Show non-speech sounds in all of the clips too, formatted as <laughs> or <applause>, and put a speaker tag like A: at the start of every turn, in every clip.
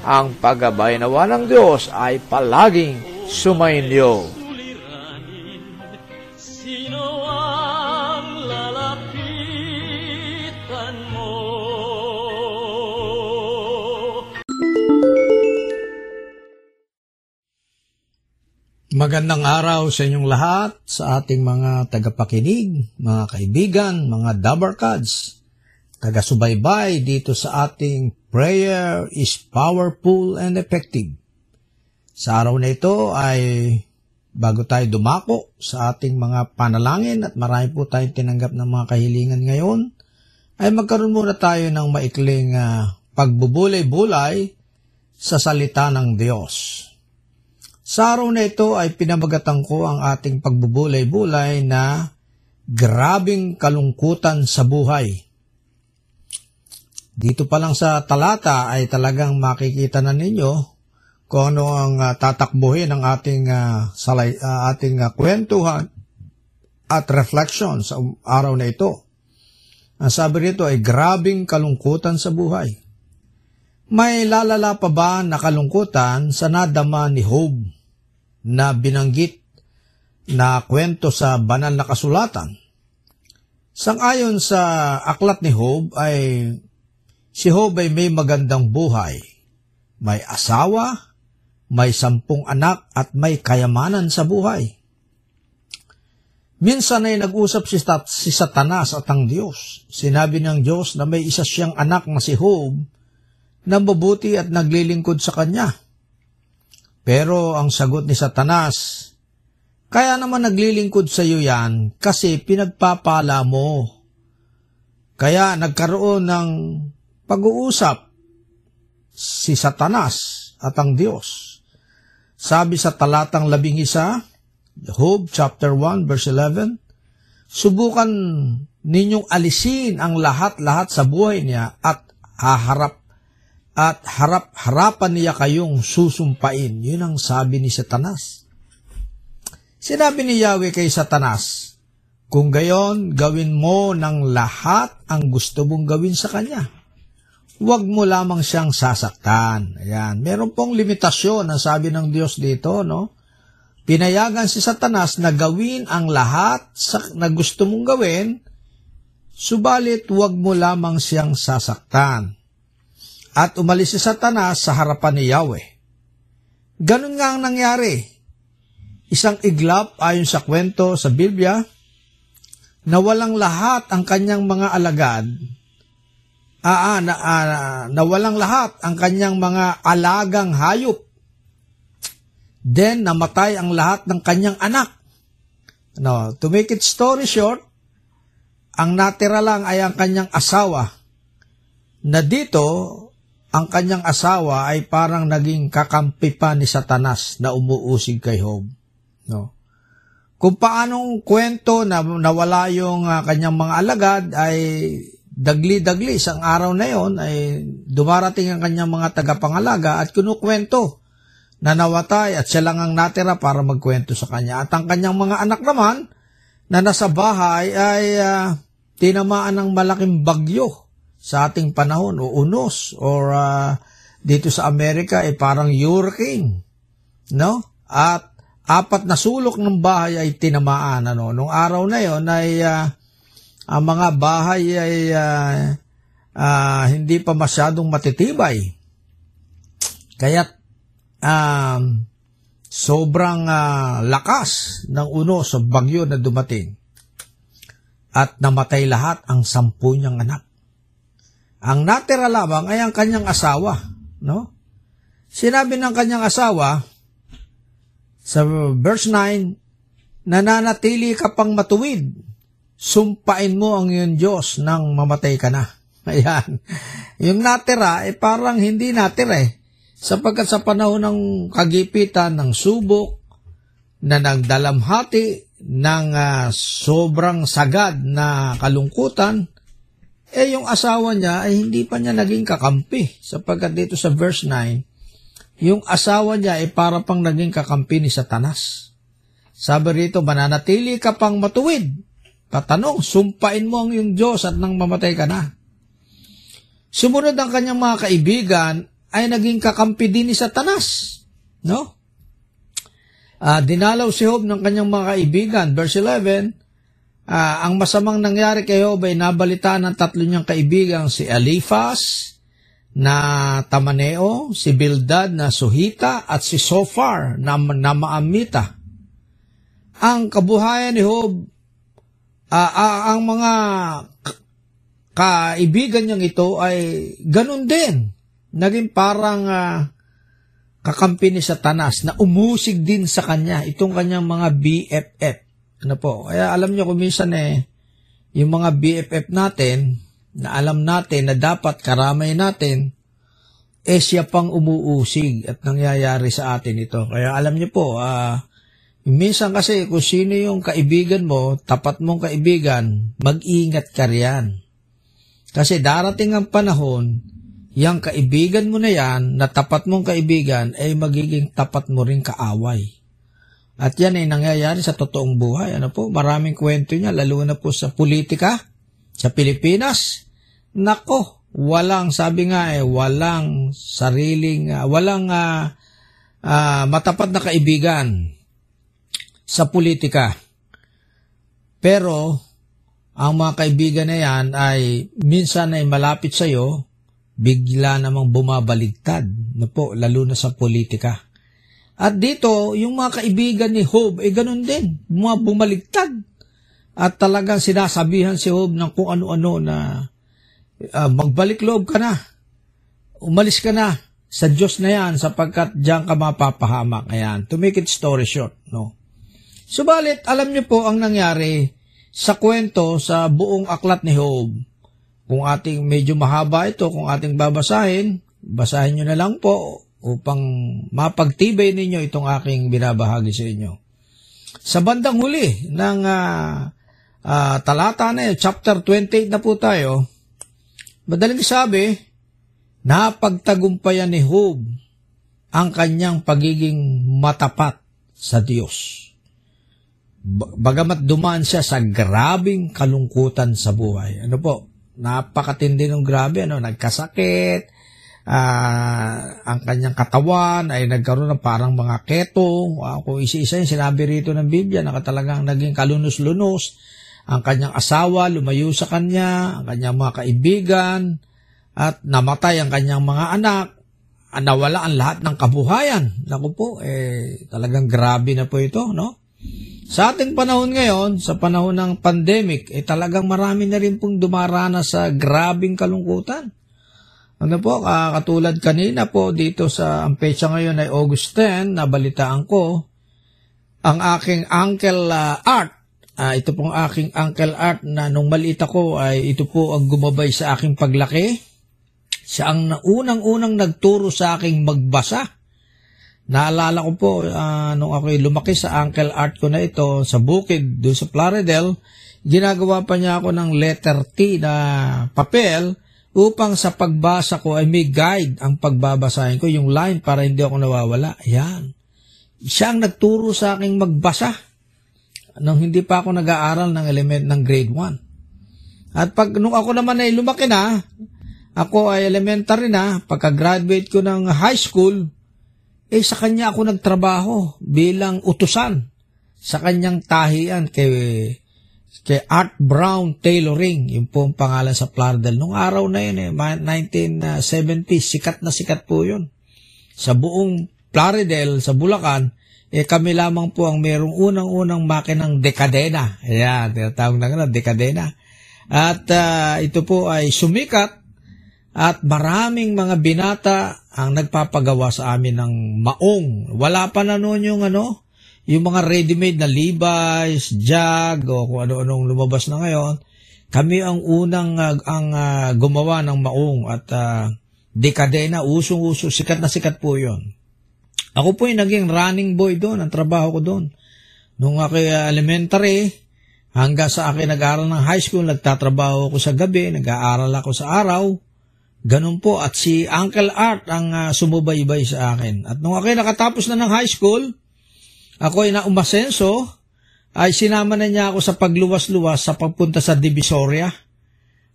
A: ang paggabay nawa ng Diyos ay palaging sumainyo.
B: Sino ang lalapitan mo?
C: Magandang araw sa inyong lahat, sa ating mga tagapakinig, mga kaibigan, mga dabarkads, taga-subaybay dito sa ating Prayer is Powerful and Effective. Sa araw na ito ay bago tayo dumako sa ating mga panalangin at marami po tayong tinanggap ng mga kahilingan ngayon, ay magkaroon muna tayo ng maikling uh, pagbubulay-bulay sa salita ng Diyos. Sa araw na ito ay pinamagatan ko ang ating pagbubulay-bulay na grabing kalungkutan sa buhay. Dito pa lang sa talata ay talagang makikita na ninyo kung ano ang uh, tatakbuhin ng ating uh, salay, uh, ating uh, kwentuhan at reflection sa araw na ito. Ang sabi rito ay grabing kalungkutan sa buhay. May lalala pa ba na kalungkutan sa nadama ni Job na binanggit na kwento sa banal na kasulatan? Sangayon sa aklat ni Job ay si Job ay may magandang buhay, may asawa, may sampung anak at may kayamanan sa buhay. Minsan ay nag-usap si, si Satanas at ang Diyos. Sinabi ng Diyos na may isa siyang anak na si Job na mabuti at naglilingkod sa kanya. Pero ang sagot ni Satanas, kaya naman naglilingkod sa iyo yan kasi pinagpapala mo. Kaya nagkaroon ng pag-uusap si Satanas at ang Diyos. Sabi sa talatang labing isa, Job chapter 1 verse 11, Subukan ninyong alisin ang lahat-lahat sa buhay niya at haharap at harap-harapan niya kayong susumpain. Yun ang sabi ni Satanas. Sinabi ni Yahweh kay Satanas, kung gayon, gawin mo ng lahat ang gusto mong gawin sa kanya. Huwag mo lamang siyang sasaktan. Ayan. Meron pong limitasyon ang sabi ng Diyos dito, no? Pinayagan si Satanas na gawin ang lahat sa, na gusto mong gawin, subalit huwag mo lamang siyang sasaktan. At umalis si Satanas sa harapan ni Yahweh. Ganun nga ang nangyari. Isang iglap ayon sa kwento sa Biblia, na walang lahat ang kanyang mga alagad, ah, na, ah, na walang lahat ang kanyang mga alagang hayop Then, namatay ang lahat ng kanyang anak. No, to make it story short, ang natira lang ay ang kanyang asawa na dito ang kanyang asawa ay parang naging kakampi pa ni Satanas na umuusig kay Job. No. Kung paanong kwento na nawala yung uh, kanyang mga alagad ay dagli-dagli isang araw na yon ay dumarating ang kanyang mga tagapangalaga at kinukwento na nawatay at siya lang ang natira para magkwento sa kanya. At ang kanyang mga anak naman na nasa bahay ay uh, tinamaan ng malaking bagyo sa ating panahon o unos or uh, dito sa Amerika ay parang hurricane. No? At apat na sulok ng bahay ay tinamaan. Ano? Nung araw na yon ay uh, ang mga bahay ay uh, uh, hindi pa masyadong matitibay. Kaya um, sobrang uh, lakas ng uno sa bagyo na dumating. At namatay lahat ang sampu niyang anak. Ang natira lamang ay ang kanyang asawa. No? Sinabi ng kanyang asawa sa verse 9, nananatili ka pang matuwid, sumpain mo ang iyong Diyos nang mamatay ka na. <laughs> Ayan. Yung natira, eh parang hindi natira eh. Sapagkat sa panahon ng kagipitan, ng subok, na nagdalamhati ng uh, sobrang sagad na kalungkutan, eh yung asawa niya ay hindi pa niya naging kakampi. Sapagkat dito sa verse 9, yung asawa niya ay para pang naging kakampi ni Satanas. Sabi rito, mananatili ka pang matuwid. Patanong, sumpain mo ang iyong Diyos at nang mamatay ka na. Sumunod ang kanyang mga kaibigan ay naging kakampi din ni Satanas. No? Uh, dinalaw si Job ng kanyang mga kaibigan. Verse 11, uh, ah, ang masamang nangyari kay Job ay nabalita ng tatlo niyang kaibigan, si Eliphaz na Tamaneo, si Bildad na Suhita, at si Sofar na, na Maamita. Ang kabuhayan ni Job, uh, uh, ang mga kaibigan niyang ito ay ganun din naging parang uh, kakampi ni Satanas na umusig din sa kanya itong kanyang mga BFF. Ano po? Kaya alam niyo kung minsan eh, yung mga BFF natin, na alam natin na dapat karamay natin, eh siya pang umuusig at nangyayari sa atin ito. Kaya alam niyo po, uh, minsan kasi kung sino yung kaibigan mo, tapat mong kaibigan, mag-ingat ka riyan. Kasi darating ang panahon, yang kaibigan mo na yan, na tapat mong kaibigan, ay magiging tapat mo rin kaaway. At yan ay nangyayari sa totoong buhay. Ano po, maraming kwento niya, lalo na po sa politika, sa Pilipinas. Nako, walang, sabi nga eh, walang sariling, uh, walang uh, uh, matapat na kaibigan sa politika. Pero, ang mga kaibigan na yan ay minsan ay malapit sa iyo, bigla namang bumabaligtad, no po, lalo na sa politika. At dito, yung mga kaibigan ni Job, eh ganun din, mga bumaligtad. At talagang sinasabihan si Job ng kung ano-ano na uh, magbalik loob ka na, umalis ka na sa Diyos na yan sapagkat diyan ka mapapahamak. Ayan, to make it story short, no? Subalit, alam niyo po ang nangyari sa kwento sa buong aklat ni Job kung ating medyo mahaba ito, kung ating babasahin, basahin nyo na lang po upang mapagtibay ninyo itong aking binabahagi sa inyo. Sa bandang huli ng uh, uh, talata na yun, chapter 28 na po tayo, madaling sabi, napagtagumpayan ni Job ang kanyang pagiging matapat sa Diyos. Bagamat dumaan siya sa grabing kalungkutan sa buhay. Ano po? napakatindi ng grabe, ano, nagkasakit, uh, ang kanyang katawan ay nagkaroon ng parang mga keto. Uh, kung isa-isa yung sinabi rito ng Biblia, na talagang naging kalunos-lunos. Ang kanyang asawa lumayo sa kanya, ang kanyang mga kaibigan, at namatay ang kanyang mga anak. Nawala ang lahat ng kabuhayan. Naku po, eh, talagang grabe na po ito, no? Sa ating panahon ngayon, sa panahon ng pandemic, eh talagang marami na rin pong dumarana sa grabing kalungkutan. Ano po, ah, katulad kanina po dito sa, ang pecha ngayon ay August 10, nabalitaan ko, ang aking Uncle ah, Art, ah, ito pong aking Uncle Art na nung maliit ako ay ito po ang gumabay sa aking paglaki. Siya ang na- unang-unang nagturo sa aking magbasa. Naalala ko po, ah, nung ako'y lumaki sa Uncle Art ko na ito, sa bukid, doon sa Plaridel, ginagawa pa niya ako ng letter T na papel upang sa pagbasa ko ay may guide ang pagbabasahin ko, yung line para hindi ako nawawala. Ayan. Siya ang nagturo sa aking magbasa nung hindi pa ako nag-aaral ng element ng grade 1. At pag nung ako naman ay lumaki na, ako ay elementary na, pagka-graduate ko ng high school, eh sa kanya ako nagtrabaho bilang utusan sa kanyang tahian kay kay Art Brown Tailoring, yung po ang pangalan sa Plaridel. Nung araw na yun, eh, ma- 1970, sikat na sikat po yun. Sa buong Plaridel, sa Bulacan, eh kami lamang po ang merong unang-unang makinang dekadena. Ayan, tinatawag na gano'n, dekadena. At ah, ito po ay sumikat at maraming mga binata ang nagpapagawa sa amin ng maong. Wala pa na noon yung ano, yung mga ready-made na Levi's, Jag, o kung ano-anong lumabas na ngayon, kami ang unang ah, ang ah, gumawa ng maong at uh, dekadena, usong-uso, sikat na sikat po yon. Ako po yung naging running boy doon, ang trabaho ko doon. Nung ako ah, elementary, hanggang sa akin nag-aaral ng high school, nagtatrabaho ako sa gabi, nag-aaral ako sa araw, Ganun po. At si Uncle Art ang ah, sumubaybay sa akin. At nung ako'y nakatapos na ng high school, ako ay na umasenso, ay sinama na niya ako sa pagluwas-luwas sa pagpunta sa Divisoria.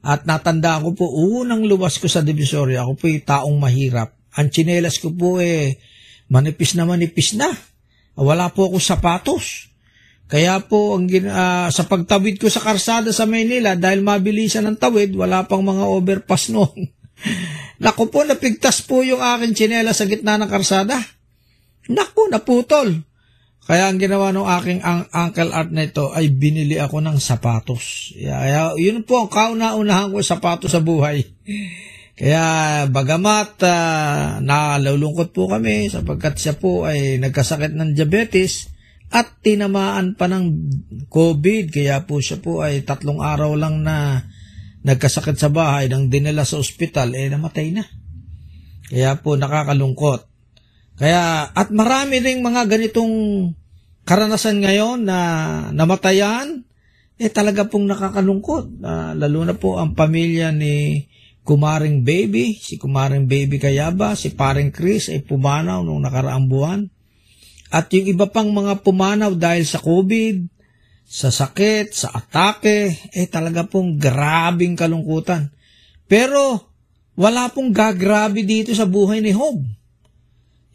C: At natanda ko po, unang luwas ko sa Divisoria, ako po yung taong mahirap. Ang tsinelas ko po eh, manipis na manipis na. Wala po ako sapatos. Kaya po, ang ah, sa pagtawid ko sa karsada sa Maynila, dahil mabilisan ang tawid, wala pang mga overpass <laughs> noon. Naku po, napigtas po yung aking tsinela sa gitna ng karsada. Naku, naputol. Kaya ang ginawa ng aking ang Uncle Art na ito ay binili ako ng sapatos. Kaya yun po ang kauna-unahan ko sapatos sa buhay. Kaya bagamat uh, nalulungkot po kami sapagkat siya po ay nagkasakit ng diabetes at tinamaan pa ng COVID. Kaya po siya po ay tatlong araw lang na nagkasakit sa bahay nang dinala sa ospital, eh namatay na. Kaya po nakakalungkot. Kaya, at marami ring mga ganitong karanasan ngayon na namatayan, eh talaga pong nakakalungkot. Ah, lalo na po ang pamilya ni Kumaring Baby, si Kumaring Baby Kayaba, si Paring Chris ay pumanaw nung nakaraang buwan. At yung iba pang mga pumanaw dahil sa COVID, sa sakit, sa atake, eh talaga pong grabing kalungkutan. Pero wala pong gagrabe dito sa buhay ni Job.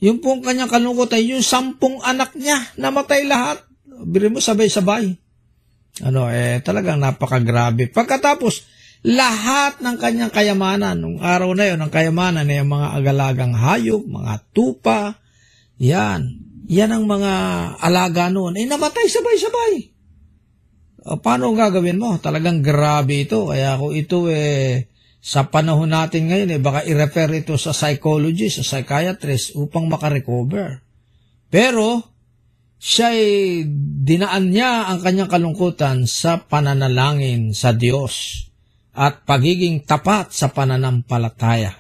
C: Yung pong kanyang kalungkutan, yung sampung anak niya, namatay lahat. Bili mo sabay-sabay. Ano, eh, talagang napakagrabe. Pagkatapos, lahat ng kanyang kayamanan, nung araw na yun, ang kayamanan ay ang mga agalagang hayop, mga tupa, yan. Yan ang mga alaga noon. Eh, namatay sabay-sabay. O, paano gagawin mo? Talagang grabe ito. Kaya kung ito eh, sa panahon natin ngayon, eh, baka i-refer ito sa psychologist, sa psychiatrist upang makarecover. Pero, siya ay dinaan niya ang kanyang kalungkutan sa pananalangin sa Diyos at pagiging tapat sa pananampalataya.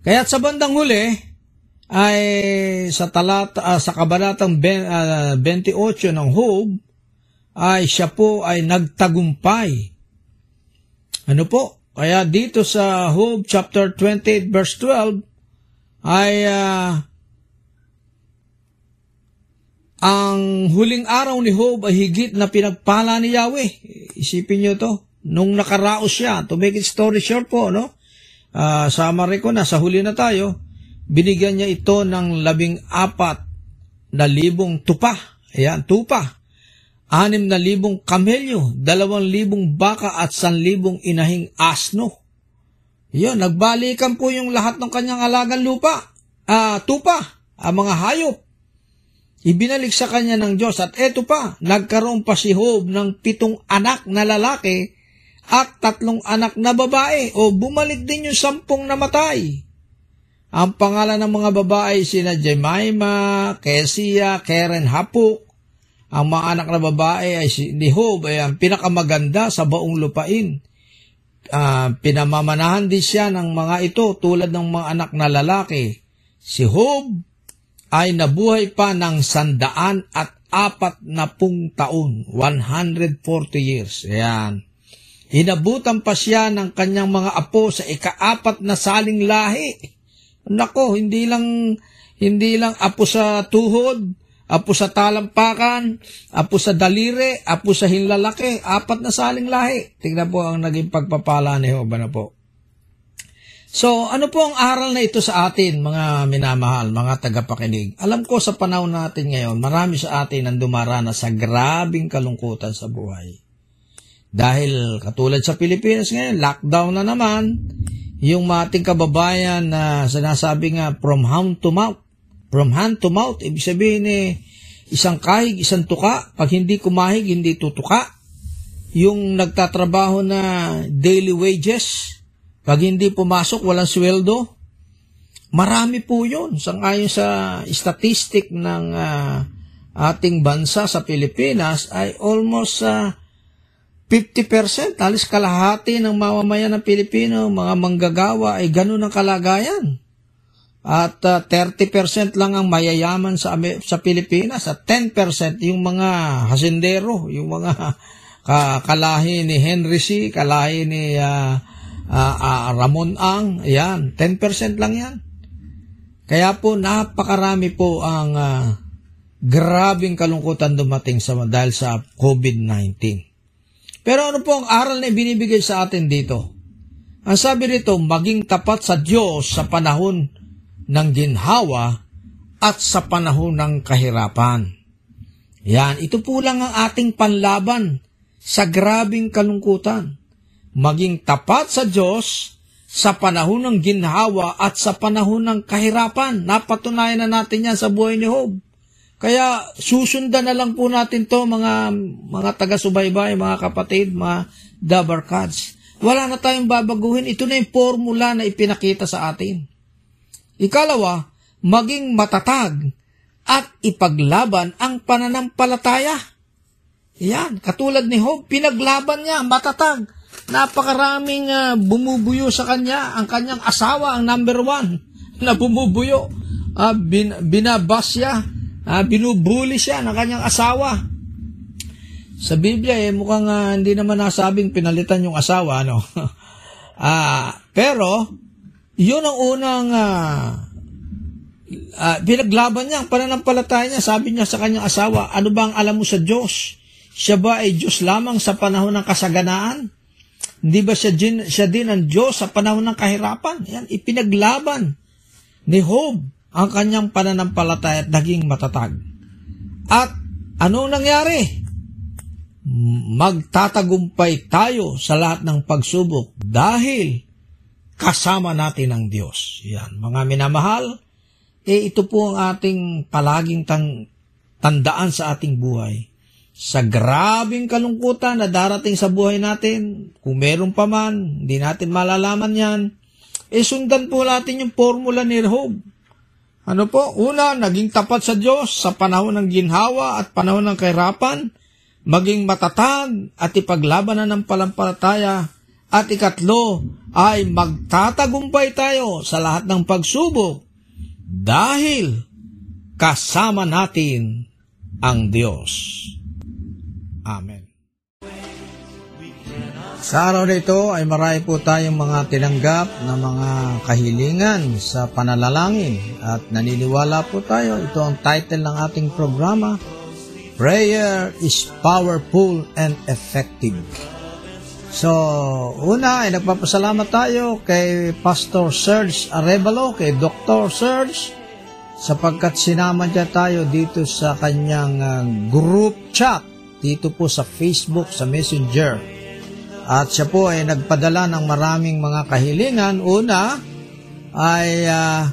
C: Kaya sa bandang huli, ay sa talata ah, sa kabanatang ah, 28 ng Job ay siya po ay nagtagumpay. Ano po? Kaya dito sa Job chapter 28 verse 12 ay ah, ang huling araw ni Job ay higit na pinagpala ni Yahweh. Isipin niyo to. Nung nakaraos siya, to make it story short po, no? Ah, summary ko na, sa huli na tayo, binigyan niya ito ng labing apat na libong tupa. Ayan, tupa. Anim na libong kamelyo, dalawang libong baka at san libong inahing asno. Yun, nagbalikan po yung lahat ng kanyang alagang lupa. Ah, tupa, ang mga hayop. Ibinalik sa kanya ng Diyos at eto pa, nagkaroon pa si Job ng pitong anak na lalaki at tatlong anak na babae o bumalik din yung sampung namatay. Ang pangalan ng mga babae sina Jemima, Kesia, Karen Hapuk. Ang mga anak na babae ay si ni Hob ay ang pinakamaganda sa buong lupain. Ah, pinamamanahan din siya ng mga ito tulad ng mga anak na lalaki. Si Hob ay nabuhay pa ng sandaan at apat na pung taon, 140 years. Ayan. Inabutan pa siya ng kanyang mga apo sa ikaapat na saling lahi. Nako, hindi lang hindi lang apo sa tuhod, apo sa talampakan, apo sa daliri, apo sa hinlalaki, apat na saling lahi. Tingnan po ang naging pagpapala ni Jehovah na po. So, ano po ang aral na ito sa atin, mga minamahal, mga tagapakinig? Alam ko sa panahon natin ngayon, marami sa atin ang dumaranas sa grabing kalungkutan sa buhay. Dahil katulad sa Pilipinas ngayon, lockdown na naman, yung mating kababayan na sinasabi nga from hand to mouth. From hand to mouth, ibig sabihin eh, isang kahig, isang tuka. Pag hindi kumahig, hindi tutuka. Yung nagtatrabaho na daily wages, pag hindi pumasok, walang sweldo. Marami po yun. Sangayon sa statistic ng ah, ating bansa sa Pilipinas ay almost ah, 50%, halos kalahati ng mamamayan ng Pilipino, mga manggagawa ay ganun ang kalagayan. At ah, 30% lang ang mayayaman sa sa Pilipinas at 10% yung mga hasindero, yung mga <laughs> ka- kalahi ni Henry C, kalahi ni ah, ah, ah, Ramon Ang, yan, 10% lang yan. Kaya po napakarami po ang ah, grabing kalungkutan dumating sa dahil sa COVID-19. Pero ano po ang aral na binibigay sa atin dito? Ang sabi rito, maging tapat sa Diyos sa panahon ng ginhawa at sa panahon ng kahirapan. Yan, ito po lang ang ating panlaban sa grabing kalungkutan. Maging tapat sa Diyos sa panahon ng ginhawa at sa panahon ng kahirapan. Napatunayan na natin yan sa buhay ni Job. Kaya susundan na lang po natin to mga mga taga-subaybay, mga kapatid, mga dabarkads. Wala na tayong babaguhin. Ito na yung formula na ipinakita sa atin. Ikalawa, maging matatag at ipaglaban ang pananampalataya. Yan, katulad ni Job, pinaglaban niya, matatag. Napakaraming ah, bumubuyo sa kanya. Ang kanyang asawa, ang number one na bumubuyo. Ah, bin, binabas siya, ah, binubuli siya ng kanyang asawa. Sa Biblia, eh, mukhang ah, hindi naman nasabing pinalitan yung asawa, ano? <laughs> ah, pero, yun ang unang ah, ah, pinaglaban niya, ang pananampalataya niya. Sabi niya sa kanyang asawa, ano ba ang alam mo sa Diyos? Siya ba ay Diyos lamang sa panahon ng kasaganaan? Hindi ba siya din, siya din ang Diyos sa panahon ng kahirapan? Yan, ipinaglaban ni Job ang kanyang pananampalataya at naging matatag. At anong nangyari? Magtatagumpay tayo sa lahat ng pagsubok dahil kasama natin ang Diyos. Yan, mga minamahal, eh ito po ang ating palaging tang, tandaan sa ating buhay. Sa grabing kalungkutan na darating sa buhay natin, kung meron pa man, hindi natin malalaman yan, eh sundan po natin yung formula ni Job. Ano po? Una, naging tapat sa Diyos sa panahon ng ginhawa at panahon ng kahirapan, maging matatag at ipaglabanan ng palampalataya, at ikatlo ay magtatagumpay tayo sa lahat ng pagsubok dahil kasama natin ang Diyos. Amen. Sa araw na ito ay marami po tayong mga tinanggap na mga kahilingan sa panalangin at naniniwala po tayo. Ito ang title ng ating programa, Prayer is Powerful and Effective. So, una ay nagpapasalamat tayo kay Pastor Serge Arevalo, kay Dr. Serge, sapagkat sinama niya tayo dito sa kanyang ah, group chat dito po sa Facebook, sa Messenger. At siya po ay nagpadala ng maraming mga kahilingan. Una ay ah,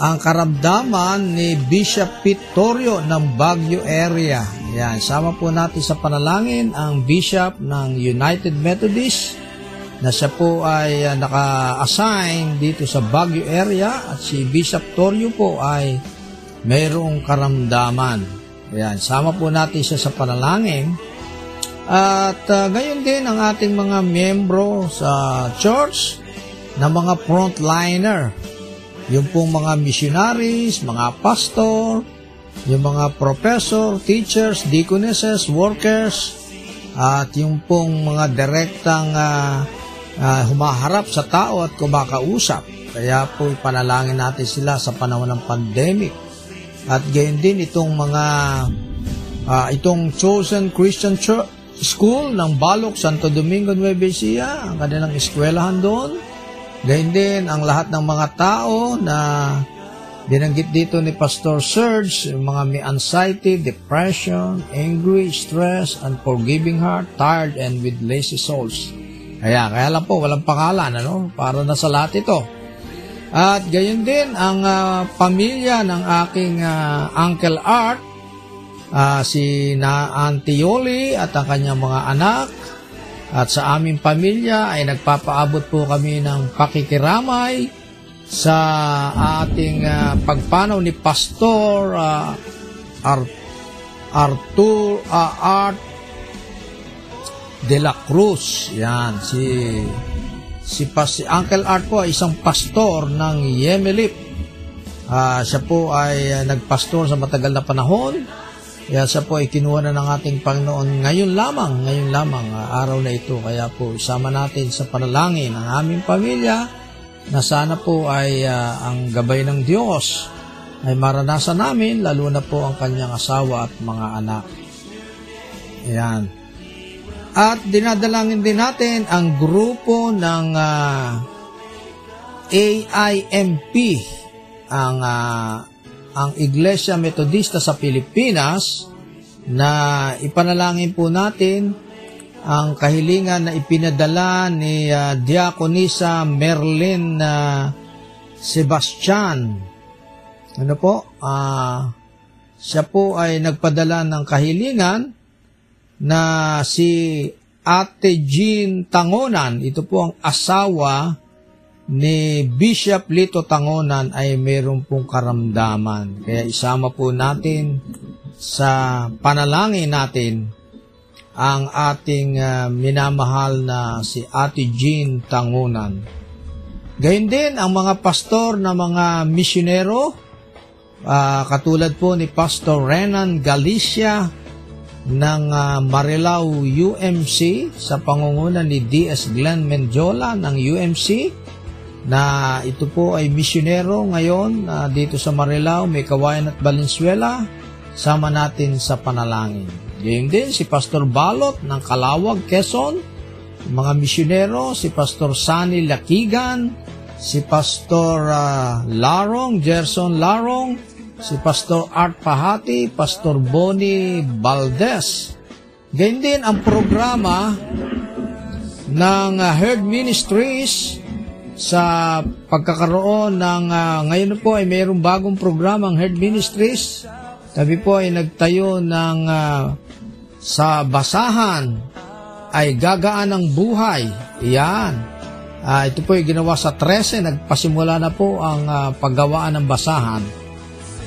C: ang karamdaman ni Bishop Pitorio ng Baguio area. Yan, sama po natin sa panalangin ang Bishop ng United Methodist na siya po ay uh, naka-assign dito sa Baguio area at si Bishop Torrio po ay mayroong karamdaman. Yan, sama po natin siya sa panalangin. At uh, gayon din ang ating mga miyembro sa church na mga frontliner. Yung pong mga missionaries, mga pastor, yung mga professor, teachers, deaconesses, workers, at yung pong mga direktang uh, uh, humaharap sa tao at kumakausap. Kaya po ipanalangin natin sila sa panahon ng pandemic. At gayon din itong mga uh, itong Chosen Christian Church School ng Balok, Santo Domingo, Nueva Ecija, ang kanilang eskwelahan doon. Gayon din ang lahat ng mga tao na Binanggit dito ni Pastor Serge, mga may anxiety, depression, angry, stress, unforgiving heart, tired, and with lazy souls. Kaya, kaya lang po, walang pangalan, ano? Para na sa lahat ito. At gayon din ang uh, pamilya ng aking uh, Uncle Art, uh, si na Auntie Yoli at ang kanyang mga anak. At sa aming pamilya ay nagpapaabot po kami ng pakikiramay sa ating uh, pagpanaw ni Pastor uh, Ar- Artur uh, Art de la Cruz. Yan, si si, pas, si Uncle Art po ay isang pastor ng Yemelip. Uh, siya po ay uh, nagpastor sa matagal na panahon. Kaya siya po ay kinuha na ng ating Panginoon ngayon lamang, ngayon lamang, uh, araw na ito. Kaya po isama natin sa panalangin ang aming pamilya, na sana po ay uh, ang gabay ng Diyos ay maranasan namin, lalo na po ang kanyang asawa at mga anak. Ayan. At dinadalangin din natin ang grupo ng uh, AIMP, ang uh, ang Iglesia Metodista sa Pilipinas na ipanalangin po natin ang kahilingan na ipinadala ni uh, Diakonisa Merlin uh, Sebastian. Ano po? Uh, siya po ay nagpadala ng kahilingan na si Ate Jean Tangonan, ito po ang asawa ni Bishop Lito Tangonan ay mayroon pong karamdaman. Kaya isama po natin sa panalangin natin ang ating uh, minamahal na si Ate Jean Tangunan. Gayun din ang mga pastor na mga misyonero, uh, katulad po ni Pastor Renan Galicia ng uh, Marilao UMC sa pangunguna ni D.S. Glenn Menjola ng UMC na ito po ay misyonero ngayon uh, dito sa Marilao, may kawayan at Valenzuela, sama natin sa panalangin. Gayun din si Pastor Balot ng Kalawag, Quezon, mga misyonero, si Pastor Sani Lakigan, si Pastor uh, Larong, Gerson Larong, si Pastor Art Pahati, Pastor Boni Valdez. Gayun din ang programa ng uh, Herd Ministries sa pagkakaroon ng uh, ngayon po ay mayroong bagong programa ang Herd Ministries. Tabi po ay nagtayo ng uh, sa basahan ay gagaan ng buhay. Iyan. Uh, ito po ay ginawa sa 13. Nagpasimula na po ang uh, paggawaan ng basahan.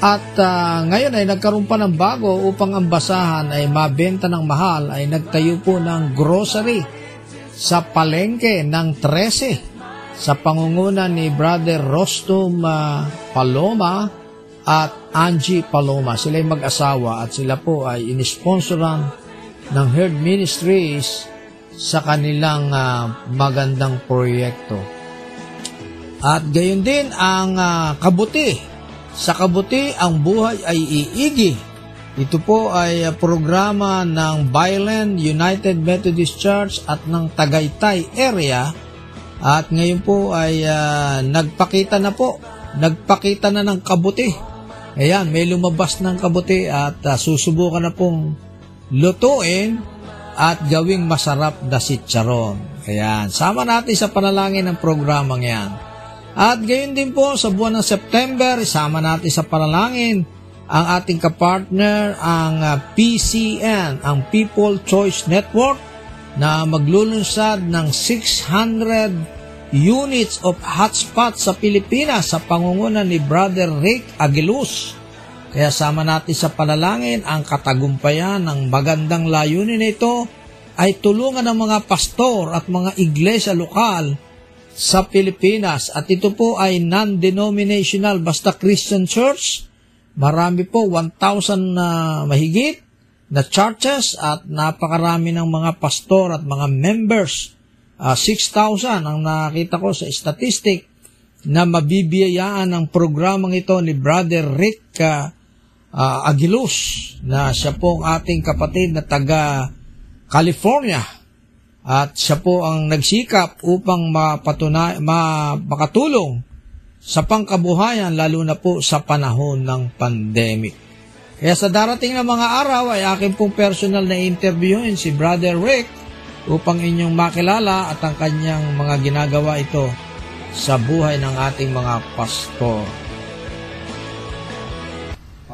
C: At uh, ngayon ay nagkaroon pa ng bago upang ang basahan ay mabenta ng mahal ay nagtayo po ng grocery sa palengke ng 13 sa pangunguna ni Brother Rostom uh, Paloma at Angie Paloma. Sila ay mag-asawa at sila po ay inisponsoran ng Herd Ministries sa kanilang uh, magandang proyekto. At gayon din ang uh, kabuti. Sa kabuti, ang buhay ay iigi. Ito po ay uh, programa ng Byland United Methodist Church at ng Tagaytay area. At ngayon po ay uh, nagpakita na po, nagpakita na ng kabuti. Ayan, may lumabas ng kabuti at uh, susubukan na pong lutuin at gawing masarap na sitcharon. Ayan, sama natin sa panalangin ng programang yan. At gayon din po sa buwan ng September, isama natin sa panalangin
D: ang ating kapartner, ang ah, PCN, ang People Choice Network, na maglulunsad ng 600 units of hotspot sa Pilipinas sa pangunguna ni Brother Rick Aguiluz. Kaya sama natin sa panalangin ang katagumpayan ng magandang layunin nito ay tulungan ng mga pastor at mga iglesia lokal sa Pilipinas. At ito po ay non-denominational basta Christian Church. Marami po, 1,000 na mahigit na churches at napakarami ng mga pastor at mga members. Ah, 6,000 ang nakita ko sa statistic na mabibiyayaan ng programang ito ni Brother Rick ah, ah, Aguiluz na siya po ang ating kapatid na taga California at siya po ang nagsikap upang mapatunay, ma, makatulong sa pangkabuhayan lalo na po sa panahon ng pandemic. Kaya sa darating na mga araw ay akin pong personal na interviewin si Brother Rick upang inyong makilala at ang kanyang mga ginagawa ito sa buhay ng ating mga pastor.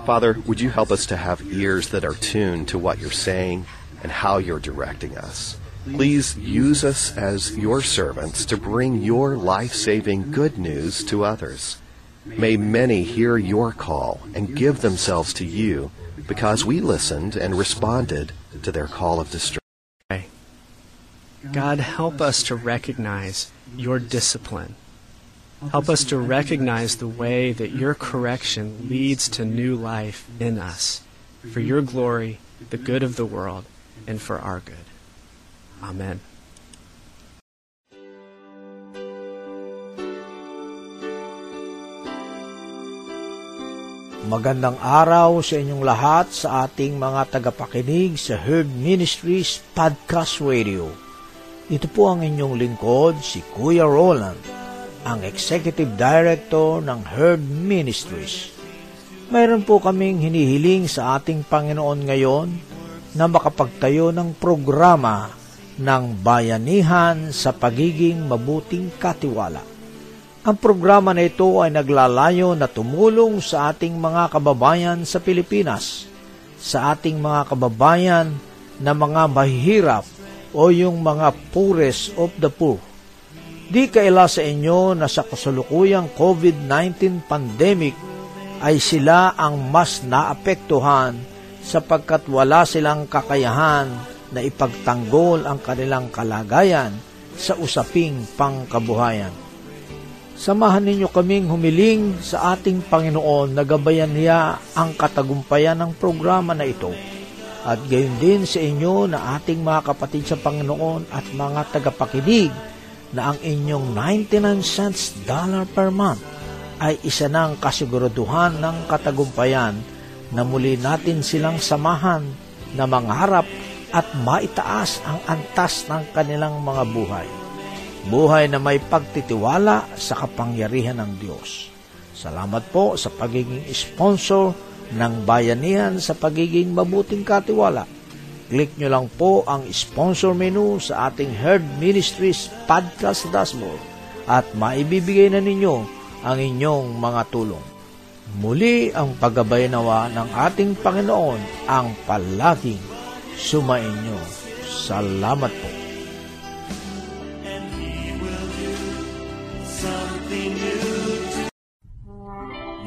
E: Father, would you help us to have ears that are tuned to what you're saying and how you're directing us? Please use us as your servants to bring your life saving good news to others. May many hear your call and give themselves to you because we listened and responded to their call of distress.
F: God, help us to recognize your discipline. Help us to recognize the way that your correction leads to new life in us, for your glory, the good of the world, and for our good. Amen.
C: Magandang araw sa inyong lahat sa ating mga tagapakinig sa Herd Ministries Podcast Radio. Ito po ang inyong lingkod, si Kuya Roland, ang Executive Director ng Herd Ministries. Mayroon po kaming hinihiling sa ating Panginoon ngayon na makapagtayo ng programa ng bayanihan sa pagiging mabuting katiwala. Ang programa na ito ay naglalayo na tumulong sa ating mga kababayan sa Pilipinas, sa ating mga kababayan na mga mahihirap o yung mga poorest of the poor. Di kaila sa inyo na sa kasalukuyang COVID-19 pandemic ay sila ang mas naapektuhan sapagkat wala silang kakayahan na ipagtanggol ang kanilang kalagayan sa usaping pangkabuhayan. Samahan ninyo kaming humiling sa ating Panginoon na gabayan niya ang katagumpayan ng programa na ito. At gayon din sa inyo na ating mga kapatid sa Panginoon at mga tagapakinig na ang inyong 99 cents dollar per month ay isa ng kasiguraduhan ng katagumpayan na muli natin silang samahan na mangarap at maitaas ang antas ng kanilang mga buhay buhay na may pagtitiwala sa kapangyarihan ng Diyos. Salamat po sa pagiging sponsor ng bayanihan sa pagiging mabuting katiwala. Click nyo lang po ang sponsor menu sa ating Herd Ministries podcast dashboard at maibibigay na ninyo ang inyong mga tulong. Muli ang paggabay nawa ng ating Panginoon ang palaging sumainyo. Salamat po.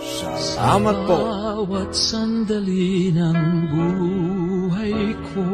C: Salamat po.
B: Bawat sandali ng buhay ko